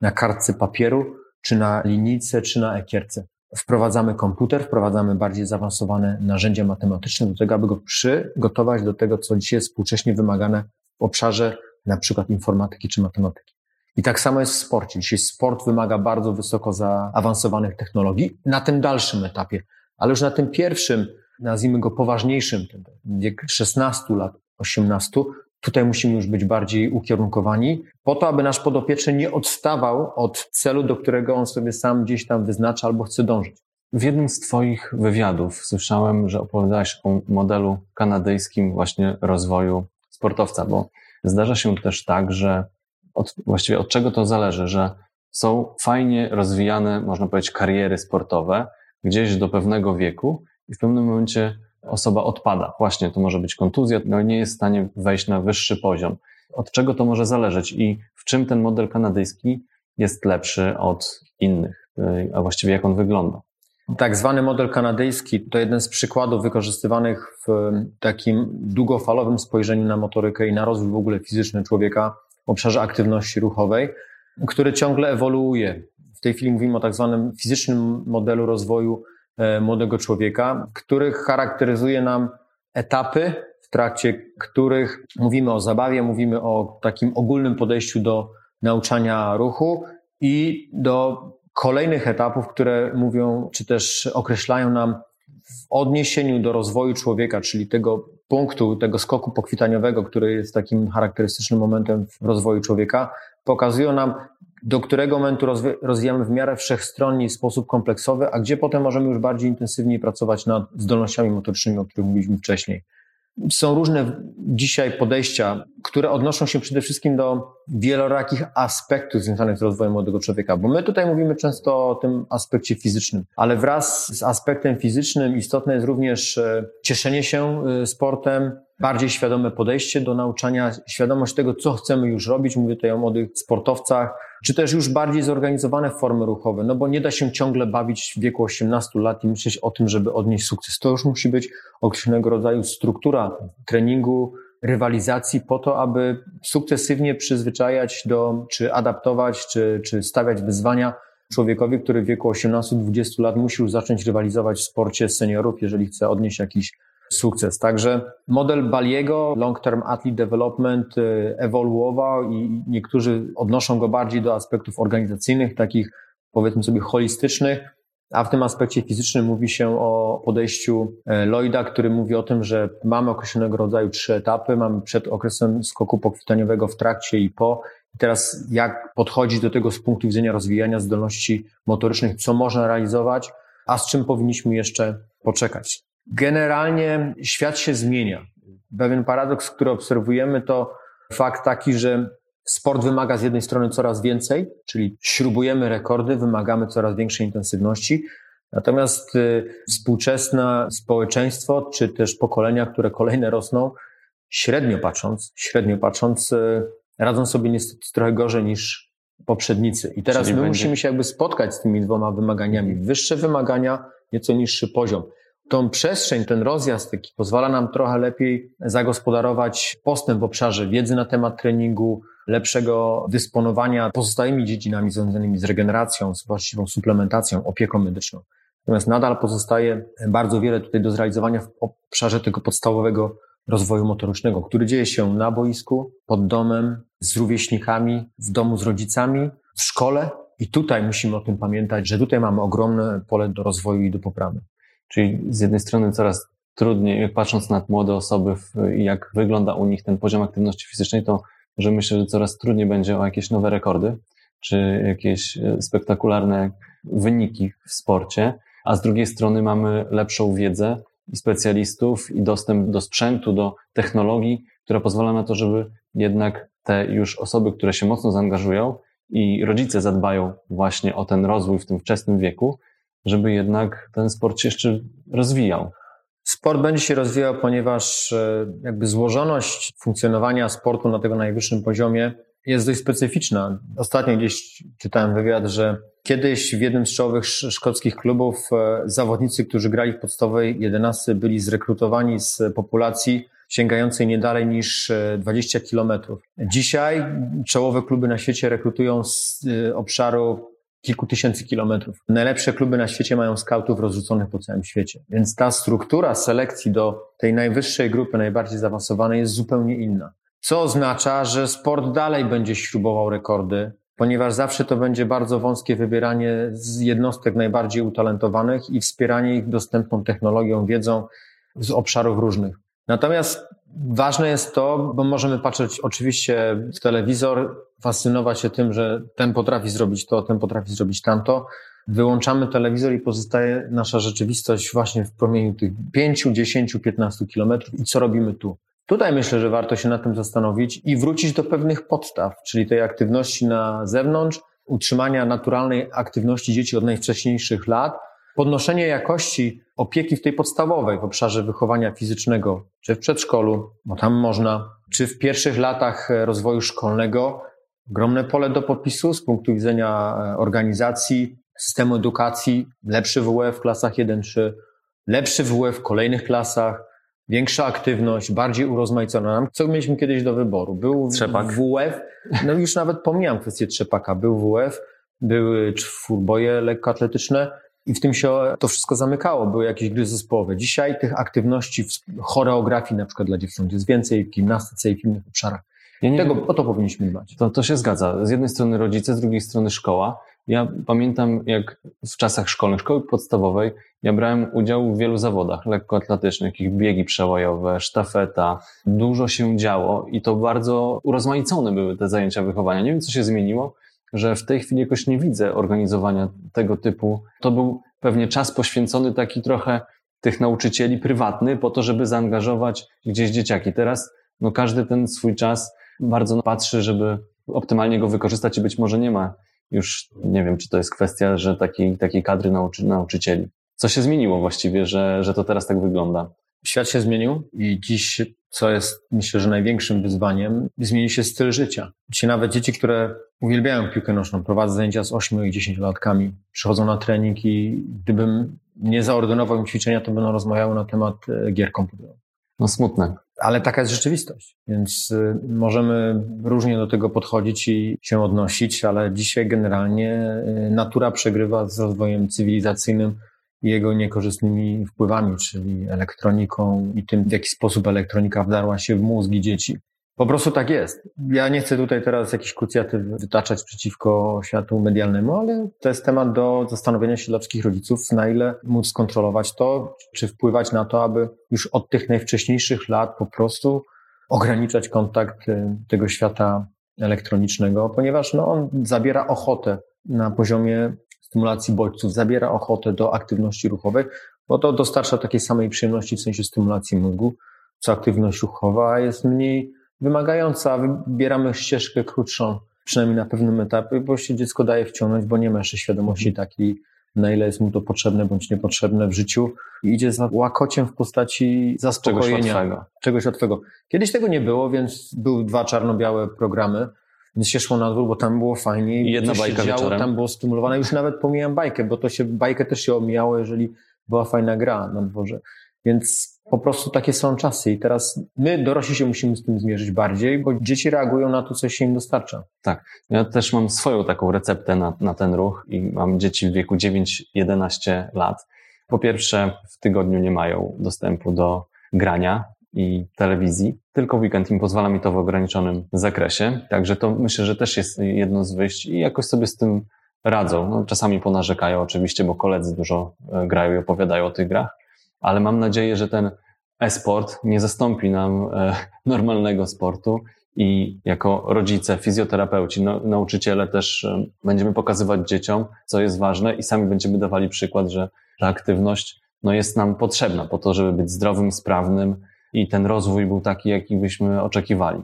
na kartce papieru, czy na linijce, czy na ekierce. wprowadzamy komputer, wprowadzamy bardziej zaawansowane narzędzia matematyczne do tego, aby go przygotować do tego, co dzisiaj jest współcześnie wymagane w obszarze na przykład informatyki czy matematyki. I tak samo jest w sporcie. Dzisiaj sport wymaga bardzo wysoko zaawansowanych technologii na tym dalszym etapie, ale już na tym pierwszym, nazwijmy go poważniejszym, wiek 16 lat, 18, tutaj musimy już być bardziej ukierunkowani, po to, aby nasz podopieczny nie odstawał od celu, do którego on sobie sam gdzieś tam wyznacza albo chce dążyć. W jednym z Twoich wywiadów słyszałem, że opowiadałeś o modelu kanadyjskim właśnie rozwoju sportowca, bo zdarza się też tak, że od, właściwie od czego to zależy, że są fajnie rozwijane, można powiedzieć, kariery sportowe gdzieś do pewnego wieku i w pewnym momencie osoba odpada. Właśnie to może być kontuzja, no nie jest w stanie wejść na wyższy poziom. Od czego to może zależeć i w czym ten model kanadyjski jest lepszy od innych, a właściwie jak on wygląda? Tak zwany model kanadyjski to jeden z przykładów wykorzystywanych w takim długofalowym spojrzeniu na motorykę i na rozwój w ogóle fizyczny człowieka obszarze aktywności ruchowej, który ciągle ewoluuje. W tej chwili mówimy o tak zwanym fizycznym modelu rozwoju e, młodego człowieka, który charakteryzuje nam etapy, w trakcie których mówimy o zabawie, mówimy o takim ogólnym podejściu do nauczania ruchu i do kolejnych etapów, które mówią, czy też określają nam w odniesieniu do rozwoju człowieka, czyli tego punktu, tego skoku pokwitaniowego, który jest takim charakterystycznym momentem w rozwoju człowieka, pokazują nam, do którego momentu rozwijamy w miarę wszechstronnie sposób kompleksowy, a gdzie potem możemy już bardziej intensywniej pracować nad zdolnościami motorycznymi, o których mówiliśmy wcześniej. Są różne dzisiaj podejścia, które odnoszą się przede wszystkim do wielorakich aspektów związanych z rozwojem młodego człowieka, bo my tutaj mówimy często o tym aspekcie fizycznym, ale wraz z aspektem fizycznym istotne jest również e, cieszenie się e, sportem, bardziej świadome podejście do nauczania, świadomość tego, co chcemy już robić. Mówię tutaj o młodych sportowcach, czy też już bardziej zorganizowane formy ruchowe, no bo nie da się ciągle bawić w wieku 18 lat i myśleć o tym, żeby odnieść sukces. To już musi być określonego rodzaju struktura treningu, rywalizacji po to, aby sukcesywnie przyzwyczajać do, czy adaptować, czy, czy stawiać wyzwania człowiekowi, który w wieku 18-20 lat musi już zacząć rywalizować w sporcie seniorów, jeżeli chce odnieść jakiś sukces. Także model Baliego, Long Term Athlete Development, y, ewoluował i niektórzy odnoszą go bardziej do aspektów organizacyjnych, takich powiedzmy sobie holistycznych, a w tym aspekcie fizycznym mówi się o podejściu e, Lloyda, który mówi o tym, że mamy określonego rodzaju trzy etapy. Mamy przed okresem skoku pokwitaniowego, w trakcie i po. I teraz jak podchodzić do tego z punktu widzenia rozwijania zdolności motorycznych, co można realizować, a z czym powinniśmy jeszcze poczekać. Generalnie świat się zmienia. Pewien paradoks, który obserwujemy, to fakt taki, że sport wymaga z jednej strony coraz więcej, czyli śrubujemy rekordy, wymagamy coraz większej intensywności. Natomiast y, współczesne społeczeństwo, czy też pokolenia, które kolejne rosną, średnio patrząc, średnio patrząc, y, radzą sobie niestety trochę gorzej niż poprzednicy. I teraz Czyli my będzie... musimy się jakby spotkać z tymi dwoma wymaganiami. Wyższe wymagania, nieco niższy poziom tą przestrzeń, ten rozjazd taki pozwala nam trochę lepiej zagospodarować postęp w obszarze wiedzy na temat treningu, lepszego dysponowania pozostałymi dziedzinami związanymi z regeneracją, z właściwą suplementacją, opieką medyczną. Natomiast nadal pozostaje bardzo wiele tutaj do zrealizowania w obszarze tego podstawowego rozwoju motorycznego, który dzieje się na boisku, pod domem, z rówieśnikami, w domu z rodzicami, w szkole. I tutaj musimy o tym pamiętać, że tutaj mamy ogromne pole do rozwoju i do poprawy. Czyli z jednej strony coraz trudniej, patrząc na młode osoby i jak wygląda u nich ten poziom aktywności fizycznej, to że myślę, że coraz trudniej będzie o jakieś nowe rekordy, czy jakieś e, spektakularne wyniki w sporcie, a z drugiej strony mamy lepszą wiedzę i specjalistów i dostęp do sprzętu, do technologii, która pozwala na to, żeby jednak te już osoby, które się mocno zaangażują i rodzice zadbają właśnie o ten rozwój w tym wczesnym wieku, żeby jednak ten sport się jeszcze rozwijał. Sport będzie się rozwijał, ponieważ e, jakby złożoność funkcjonowania sportu na tego najwyższym poziomie jest dość specyficzna. Ostatnio gdzieś czytałem wywiad, że kiedyś w jednym z czołowych szkockich klubów e, zawodnicy, którzy grali w podstawowej 11 byli zrekrutowani z populacji sięgającej nie dalej niż 20 e, kilometrów. Dzisiaj czołowe kluby na świecie rekrutują z obszaru kilku tysięcy kilometrów. Najlepsze kluby na świecie mają skautów rozrzuconych po całym świecie. Więc ta struktura selekcji do tej najwyższej grupy, najbardziej zaawansowanej jest zupełnie inna. Co oznacza, że sport dalej będzie śrubował rekordy, ponieważ zawsze to będzie bardzo wąskie wybieranie z jednostek najbardziej utalentowanych i wspieranie ich dostępną technologią, wiedzą z obszarów różnych. Natomiast ważne jest to, bo możemy patrzeć oczywiście w telewizor, fascynować się tym, że ten potrafi zrobić to, ten potrafi zrobić tamto. Wyłączamy telewizor i pozostaje nasza rzeczywistość właśnie w promieniu tych 5, 10, 15 kilometrów i co robimy tu. Tutaj myślę, że warto się nad tym zastanowić i wrócić do pewnych podstaw, czyli tej aktywności na zewnątrz, utrzymania naturalnej aktywności dzieci od najwcześniejszych lat, podnoszenie jakości opieki w tej podstawowej, w obszarze wychowania fizycznego, czy w przedszkolu, bo tam można, czy w pierwszych latach rozwoju szkolnego, ogromne pole do popisu z punktu widzenia e, organizacji, systemu edukacji, lepszy WF w klasach 1-3, lepszy WF w kolejnych klasach, większa aktywność, bardziej urozmaicona. Co mieliśmy kiedyś do wyboru? Był Trzepak. WF, no już nawet pomijam kwestię trzepaka, był WF, były czwórboje lekkoatletyczne, i w tym się to wszystko zamykało, były jakieś gry zespołowe. Dzisiaj tych aktywności w choreografii na przykład dla dziewcząt jest więcej, w gimnastyce i w innych obszarach. Ja nie Tego, wiem, o to powinniśmy dbać. To, to się zgadza. Z jednej strony rodzice, z drugiej strony szkoła. Ja pamiętam, jak w czasach szkolnych, szkoły podstawowej, ja brałem udział w wielu zawodach lekkoatletycznych, jakich biegi przełajowe, sztafeta. Dużo się działo i to bardzo urozmaicone były te zajęcia wychowania. Nie wiem, co się zmieniło, że w tej chwili jakoś nie widzę organizowania tego typu. To był pewnie czas poświęcony taki trochę tych nauczycieli prywatny po to, żeby zaangażować gdzieś dzieciaki. Teraz no każdy ten swój czas bardzo patrzy, żeby optymalnie go wykorzystać i być może nie ma już, nie wiem, czy to jest kwestia, że takiej, takiej kadry nauczy, nauczycieli. Co się zmieniło właściwie, że, że to teraz tak wygląda? Świat się zmienił i dziś, co jest myślę, że największym wyzwaniem, zmieni się styl życia. Dzisiaj nawet dzieci, które uwielbiają piłkę nożną, prowadzą zajęcia z 8 i 10 latkami, przychodzą na trening i gdybym nie zaordynował im ćwiczenia, to będą rozmawiały na temat e, gier komputerowych. No smutne. Ale taka jest rzeczywistość, więc y, możemy różnie do tego podchodzić i się odnosić, ale dzisiaj generalnie y, natura przegrywa z rozwojem cywilizacyjnym jego niekorzystnymi wpływami, czyli elektroniką i tym, w jaki sposób elektronika wdarła się w mózgi dzieci. Po prostu tak jest. Ja nie chcę tutaj teraz jakichś krucjatyw wytaczać przeciwko światu medialnemu, ale to jest temat do zastanowienia się dla wszystkich rodziców, na ile móc kontrolować to, czy wpływać na to, aby już od tych najwcześniejszych lat po prostu ograniczać kontakt y, tego świata elektronicznego, ponieważ no, on zabiera ochotę na poziomie stymulacji bodźców, zabiera ochotę do aktywności ruchowej, bo to dostarcza takiej samej przyjemności w sensie stymulacji mózgu, co aktywność ruchowa jest mniej wymagająca. Wybieramy ścieżkę krótszą, przynajmniej na pewnym etapie, bo się dziecko daje wciągnąć, bo nie ma jeszcze świadomości mhm. takiej, na ile jest mu to potrzebne bądź niepotrzebne w życiu i idzie za łakociem w postaci zaspokojenia. Czegoś łatwego. Czegoś łatwego. Kiedyś tego nie było, więc były dwa czarno-białe programy, więc się szło na dwór, bo tam było fajnie. I jedna bajka działo, wieczorem. Tam było stymulowane. Już nawet pomijam bajkę, bo to się, bajkę też się omijało, jeżeli była fajna gra na dworze. Więc po prostu takie są czasy i teraz my, dorośli, się musimy z tym zmierzyć bardziej, bo dzieci reagują na to, co się im dostarcza. Tak. Ja też mam swoją taką receptę na, na ten ruch i mam dzieci w wieku 9-11 lat. Po pierwsze, w tygodniu nie mają dostępu do grania i telewizji, tylko weekend im pozwala mi to w ograniczonym zakresie. Także to myślę, że też jest jedno z wyjść i jakoś sobie z tym radzą. No, czasami ponarzekają oczywiście, bo koledzy dużo e, grają i opowiadają o tych grach, ale mam nadzieję, że ten e-sport nie zastąpi nam e, normalnego sportu i jako rodzice, fizjoterapeuci, nauczyciele też e, będziemy pokazywać dzieciom, co jest ważne i sami będziemy dawali przykład, że ta aktywność no, jest nam potrzebna po to, żeby być zdrowym, sprawnym i ten rozwój był taki, jaki byśmy oczekiwali.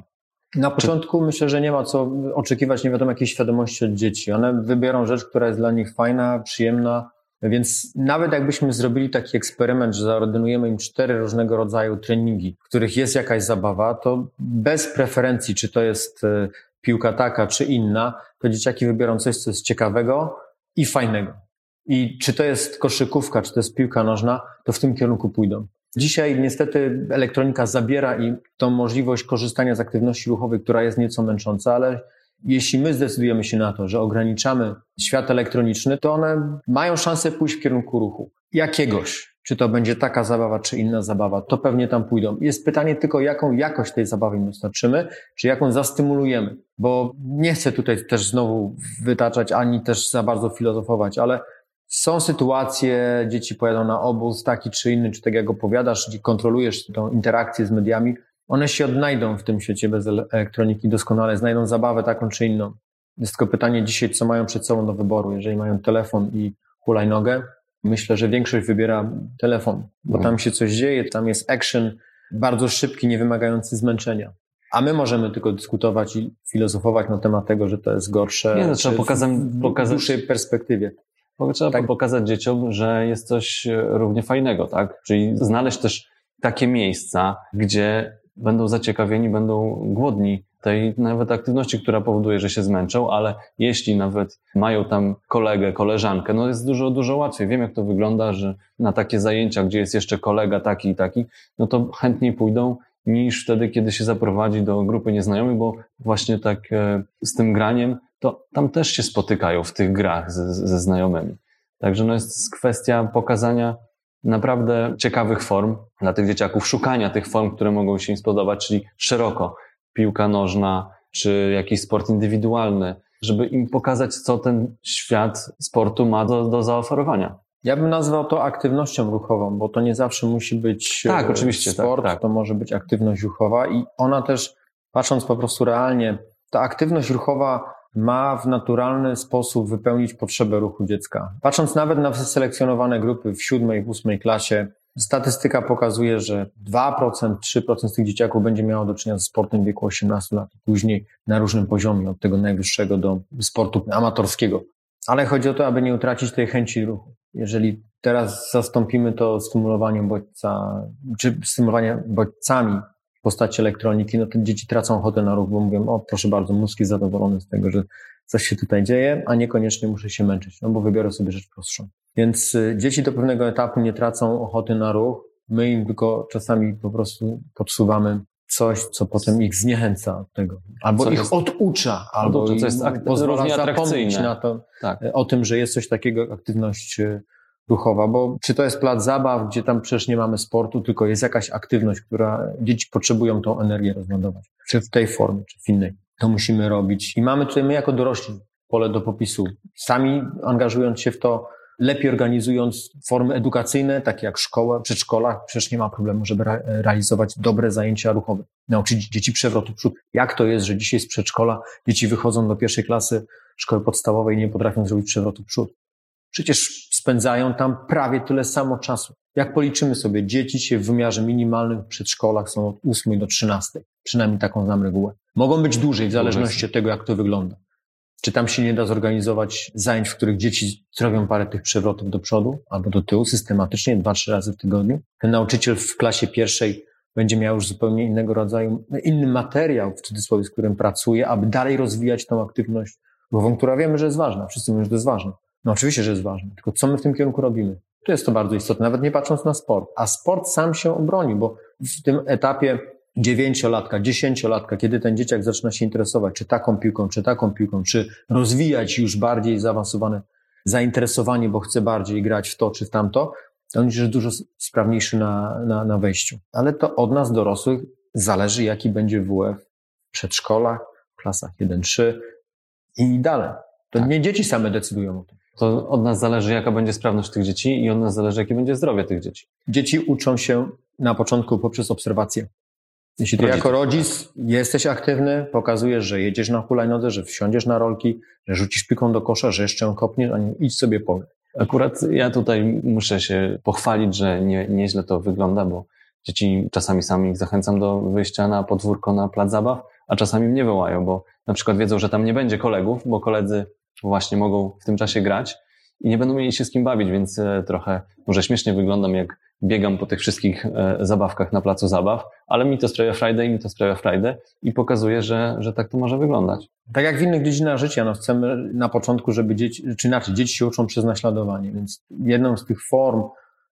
Na początku Czy... myślę, że nie ma co oczekiwać nie wiadomo jakiej świadomości od dzieci. One wybiorą rzecz, która jest dla nich fajna, przyjemna, więc nawet jakbyśmy zrobili taki eksperyment, że zaordynujemy im cztery różnego rodzaju treningi, w których jest jakaś zabawa, to bez preferencji, czy to jest e, piłka taka, czy inna, to dzieciaki wybiorą coś, co jest ciekawego i fajnego. I czy to jest koszykówka, czy to jest piłka nożna, to w tym kierunku pójdą. Dzisiaj niestety elektronika zabiera im tą możliwość korzystania z aktywności ruchowej, która jest nieco męcząca, ale jeśli my zdecydujemy się na to, że ograniczamy świat elektroniczny, to one mają szansę pójść w kierunku ruchu. Jakiegoś. Czy to będzie taka zabawa, czy inna zabawa, to pewnie tam pójdą. Jest pytanie tylko, jaką jakość tej zabawy im dostarczymy, czy jaką zastymulujemy. Bo nie chcę tutaj też znowu wytaczać, ani też za bardzo filozofować, ale są sytuacje, dzieci pojadą na obóz taki czy inny, czy tak jak opowiadasz, gdzie kontrolujesz tą interakcję z mediami, one się odnajdą w tym świecie bez elektroniki doskonale, znajdą zabawę taką czy inną. Jest tylko pytanie dzisiaj, co mają przed sobą do wyboru. Jeżeli mają telefon i hulajnogę, myślę, że większość wybiera telefon, bo tam się coś dzieje, tam jest action bardzo szybki, nie wymagający zmęczenia. A my możemy tylko dyskutować i filozofować na temat tego, że to jest gorsze. Nie, no, trzeba pokazać, w, w dłuższej perspektywie. Trzeba tak. pokazać dzieciom, że jest coś równie fajnego, tak? Czyli znaleźć też takie miejsca, gdzie będą zaciekawieni, będą głodni tej nawet aktywności, która powoduje, że się zmęczą, ale jeśli nawet mają tam kolegę, koleżankę, no jest dużo, dużo łatwiej. Wiem, jak to wygląda, że na takie zajęcia, gdzie jest jeszcze kolega taki i taki, no to chętniej pójdą niż wtedy, kiedy się zaprowadzi do grupy nieznajomych, bo właśnie tak e, z tym graniem, to tam też się spotykają w tych grach ze, ze znajomymi. Także no jest kwestia pokazania naprawdę ciekawych form dla tych dzieciaków, szukania tych form, które mogą się im spodobać, czyli szeroko piłka nożna, czy jakiś sport indywidualny, żeby im pokazać, co ten świat sportu ma do, do zaoferowania. Ja bym nazwał to aktywnością ruchową, bo to nie zawsze musi być tak, oczywiście, tak, sport, tak, tak. to może być aktywność ruchowa i ona też, patrząc po prostu realnie, ta aktywność ruchowa ma w naturalny sposób wypełnić potrzebę ruchu dziecka. Patrząc nawet na wyselekcjonowane grupy w siódmej, ósmej klasie, statystyka pokazuje, że 2%, 3% z tych dzieciaków będzie miało do czynienia z sportem w wieku 18 lat, później na różnym poziomie, od tego najwyższego do sportu amatorskiego. Ale chodzi o to, aby nie utracić tej chęci ruchu. Jeżeli teraz zastąpimy to stymulowaniem bodźca, czy stymulowaniem bodźcami postaci elektroniki, no to dzieci tracą ochotę na ruch, bo mówią, o proszę bardzo, mózg jest zadowolony z tego, że coś się tutaj dzieje, a niekoniecznie muszę się męczyć, no bo wybiorę sobie rzecz prostszą. Więc y, dzieci do pewnego etapu nie tracą ochoty na ruch, my im tylko czasami po prostu podsuwamy coś, co potem ich zniechęca od tego. Albo co ich jest, oducza, albo co jest pozwala zapomnieć na to, tak. Y, o tym, że jest coś takiego jak aktywność y, ruchowa, bo czy to jest plac zabaw, gdzie tam przecież nie mamy sportu, tylko jest jakaś aktywność, która dzieci potrzebują tą energię rozładować, czy w tej formie, czy w innej. To musimy robić. I mamy tutaj my jako dorośli pole do popisu. Sami angażując się w to, lepiej organizując formy edukacyjne, takie jak szkoła, przedszkola, przecież nie ma problemu, żeby realizować dobre zajęcia ruchowe. Nauczyć dzieci przewrotu przód. Jak to jest, że dzisiaj z przedszkola dzieci wychodzą do pierwszej klasy szkoły podstawowej i nie potrafią zrobić przewrotu przód? Przecież spędzają tam prawie tyle samo czasu. Jak policzymy sobie, dzieci się w wymiarze minimalnym w przedszkolach są od 8 do 13. Przynajmniej taką znam regułę. Mogą być dłużej, w zależności od tego, jak to wygląda. Czy tam się nie da zorganizować zajęć, w których dzieci zrobią parę tych przewrotów do przodu albo do tyłu systematycznie, dwa, trzy razy w tygodniu? Ten nauczyciel w klasie pierwszej będzie miał już zupełnie innego rodzaju, inny materiał, w cudzysłowie, z którym pracuje, aby dalej rozwijać tą aktywność ruchową, która wiemy, że jest ważna. Wszyscy mówią, że to jest ważne. No oczywiście, że jest ważne, tylko co my w tym kierunku robimy? To jest to bardzo istotne, nawet nie patrząc na sport. A sport sam się obroni, bo w tym etapie dziewięciolatka, dziesięciolatka, kiedy ten dzieciak zaczyna się interesować, czy taką piłką, czy taką piłką, czy rozwijać już bardziej zaawansowane zainteresowanie, bo chce bardziej grać w to czy w tamto, to on już jest dużo sprawniejszy na, na, na wejściu. Ale to od nas dorosłych zależy, jaki będzie WF w przedszkolach, w klasach 1-3 i dalej. To tak. nie dzieci same decydują o tym. To od nas zależy, jaka będzie sprawność tych dzieci i od nas zależy, jakie będzie zdrowie tych dzieci. Dzieci uczą się na początku poprzez obserwację. Jeśli ty jako rodzic jesteś aktywny, pokazujesz, że jedziesz na hulajnodze, że wsiądziesz na rolki, że rzucisz piką do kosza, że jeszcze ją kopniesz, a nie idź sobie powiedz. Akurat ja tutaj muszę się pochwalić, że nie, nieźle to wygląda, bo dzieci czasami sami ich zachęcam do wyjścia na podwórko na plac zabaw, a czasami mnie wołają, bo na przykład wiedzą, że tam nie będzie kolegów, bo koledzy właśnie mogą w tym czasie grać i nie będą mieli się z kim bawić, więc e, trochę może śmiesznie wyglądam, jak biegam po tych wszystkich e, zabawkach na placu zabaw, ale mi to sprawia Friday, mi to sprawia Friday i pokazuje, że, że tak to może wyglądać. Tak jak w innych dziedzinach życia, no chcemy na początku, żeby dzieci, czy inaczej, dzieci się uczą przez naśladowanie, więc jedną z tych form,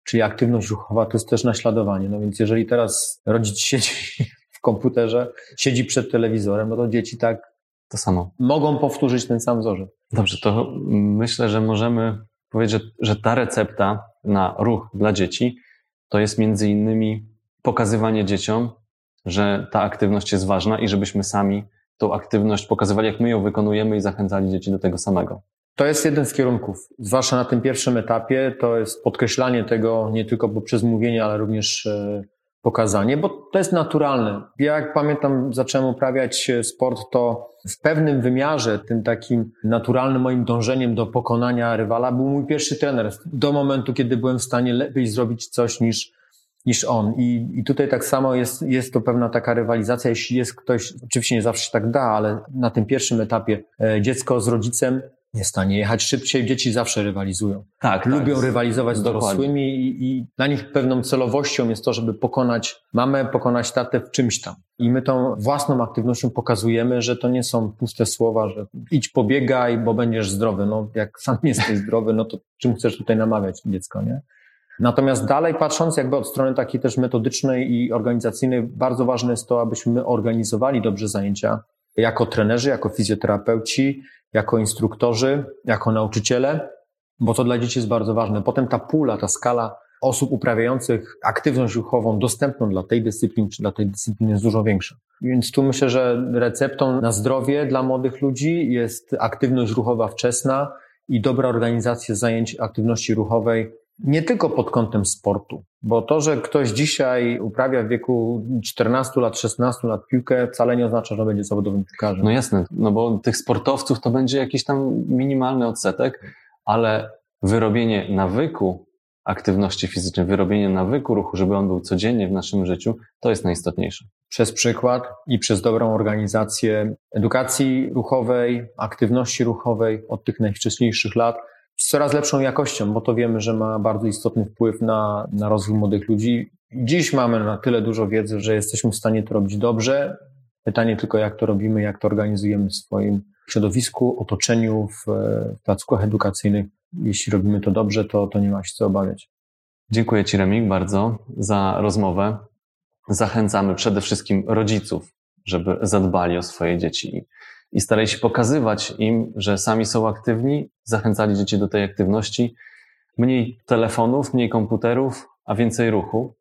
czyli aktywność ruchowa, to jest też naśladowanie. No więc jeżeli teraz rodzic siedzi w komputerze, siedzi przed telewizorem, no to dzieci tak to samo. Mogą powtórzyć ten sam wzorzec. Dobrze, to myślę, że możemy powiedzieć, że, że ta recepta na ruch dla dzieci to jest między innymi pokazywanie dzieciom, że ta aktywność jest ważna i żebyśmy sami tą aktywność pokazywali, jak my ją wykonujemy i zachęcali dzieci do tego samego. To jest jeden z kierunków, zwłaszcza na tym pierwszym etapie, to jest podkreślanie tego nie tylko poprzez mówienie, ale również e, pokazanie, bo to jest naturalne. Ja jak pamiętam, zacząłem uprawiać e, sport, to w pewnym wymiarze, tym takim naturalnym moim dążeniem do pokonania rywala był mój pierwszy trener. Do momentu, kiedy byłem w stanie lepiej zrobić coś niż, niż on. I, I tutaj tak samo jest, jest to pewna taka rywalizacja, jeśli jest ktoś, oczywiście nie zawsze się tak da, ale na tym pierwszym etapie e, dziecko z rodzicem nie stanie jechać szybciej. Dzieci zawsze rywalizują. Tak, Lubią tak, rywalizować z dorosłymi i, i, dla nich pewną celowością jest to, żeby pokonać mamę, pokonać tatę w czymś tam. I my tą własną aktywnością pokazujemy, że to nie są puste słowa, że idź pobiegaj, bo będziesz zdrowy. No jak sam jesteś zdrowy, no to czym chcesz tutaj namawiać dziecko, nie? Natomiast dalej patrząc jakby od strony takiej też metodycznej i organizacyjnej, bardzo ważne jest to, abyśmy organizowali dobrze zajęcia jako trenerzy, jako fizjoterapeuci, jako instruktorzy, jako nauczyciele, bo to dla dzieci jest bardzo ważne. Potem ta pula, ta skala osób uprawiających aktywność ruchową dostępną dla tej dyscypliny czy dla tej dyscypliny jest dużo większa. Więc tu myślę, że receptą na zdrowie dla młodych ludzi jest aktywność ruchowa wczesna i dobra organizacja zajęć aktywności ruchowej nie tylko pod kątem sportu, bo to, że ktoś dzisiaj uprawia w wieku 14 lat, 16 lat piłkę, wcale nie oznacza, że będzie zawodowym piłkarzem. No jasne, no bo tych sportowców to będzie jakiś tam minimalny odsetek, ale wyrobienie nawyku aktywności fizycznej, wyrobienie nawyku ruchu, żeby on był codziennie w naszym życiu, to jest najistotniejsze. Przez przykład i przez dobrą organizację edukacji ruchowej, aktywności ruchowej od tych najwcześniejszych lat, z coraz lepszą jakością, bo to wiemy, że ma bardzo istotny wpływ na, na rozwój młodych ludzi. Dziś mamy na tyle dużo wiedzy, że jesteśmy w stanie to robić dobrze. Pytanie tylko, jak to robimy, jak to organizujemy w swoim środowisku, otoczeniu, w, w placówkach edukacyjnych. Jeśli robimy to dobrze, to, to nie ma się co obawiać. Dziękuję Ci, Remik, bardzo za rozmowę. Zachęcamy przede wszystkim rodziców, żeby zadbali o swoje dzieci i starali się pokazywać im, że sami są aktywni, zachęcali dzieci do tej aktywności. Mniej telefonów, mniej komputerów, a więcej ruchu.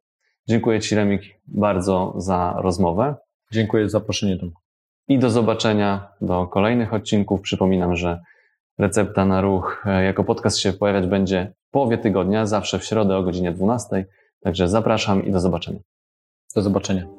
Dziękuję Ci, Remik, bardzo za rozmowę. Dziękuję za zaproszenie. I do zobaczenia do kolejnych odcinków. Przypominam, że recepta na ruch e, jako podcast się pojawiać będzie w połowie tygodnia, zawsze w środę o godzinie 12. Także zapraszam i do zobaczenia. Do zobaczenia.